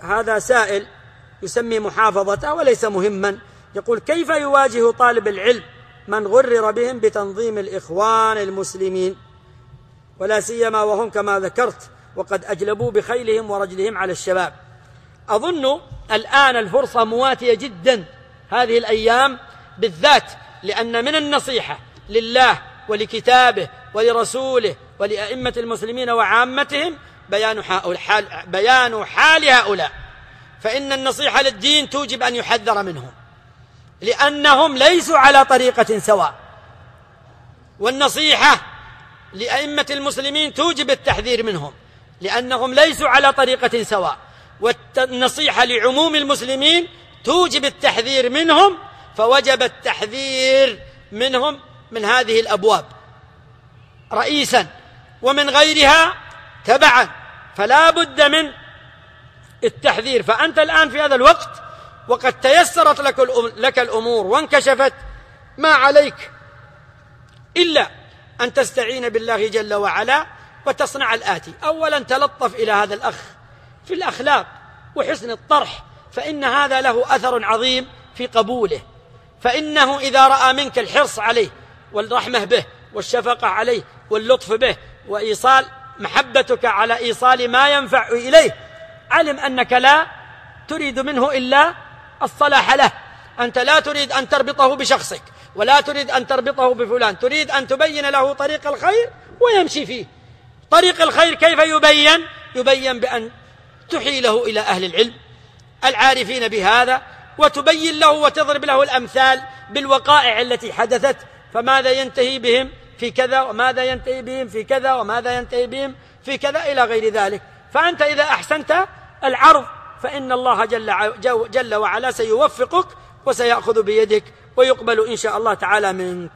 هذا سائل يسمي محافظته وليس مهما. يقول كيف يواجه طالب العلم من غرر بهم بتنظيم الإخوان المسلمين؟ ولا سيما وهم كما ذكرت وقد أجلبوا بخيلهم ورجلهم على الشباب. أظن الآن الفرصة مواتية جدا هذه الأيام بالذات لأن من النصيحة لله ولكتابه ولرسوله ولأئمة المسلمين وعامتهم بيان حال, بيان حال هؤلاء. فإن النصيحة للدين توجب أن يحذر منهم. لأنهم ليسوا على طريقة سواء. والنصيحة لأئمة المسلمين توجب التحذير منهم. لأنهم ليسوا على طريقة سواء. والنصيحة لعموم المسلمين توجب التحذير منهم فوجب التحذير منهم من هذه الأبواب. رئيسا. ومن غيرها تبعا. فلا بد من التحذير. فأنت الآن في هذا الوقت وقد تيسرت لك لك الأمور وانكشفت ما عليك إلا أن تستعين بالله جل وعلا وتصنع الآتي. أولا تلطف إلى هذا الأخ في الأخلاق وحسن الطرح فإن هذا له أثر عظيم في قبوله. فإنه إذا رأى منك الحرص عليه والرحمة به والشفقة عليه واللطف به وإيصال محبتك على إيصال ما ينفع إليه. علم أنك لا تريد منه إلا الصلاح له. أنت لا تريد أن تربطه بشخصك ولا تريد أن تربطه بفلان. تريد أن تبين له طريق الخير ويمشي فيه. طريق الخير كيف يبين؟ يبين بأن تحيله إلى أهل العلم العارفين بهذا وتبين له وتضرب له الأمثال بالوقائع التي حدثت فماذا ينتهي بهم؟ في كذا وماذا ينتهي بهم في كذا وماذا ينتهي بهم في كذا إلى غير ذلك. فأنت إذا أحسنت العرض فإن الله جل, جل وعلا سيوفقك وسيأخذ بيدك ويقبل إن شاء الله تعالى منك.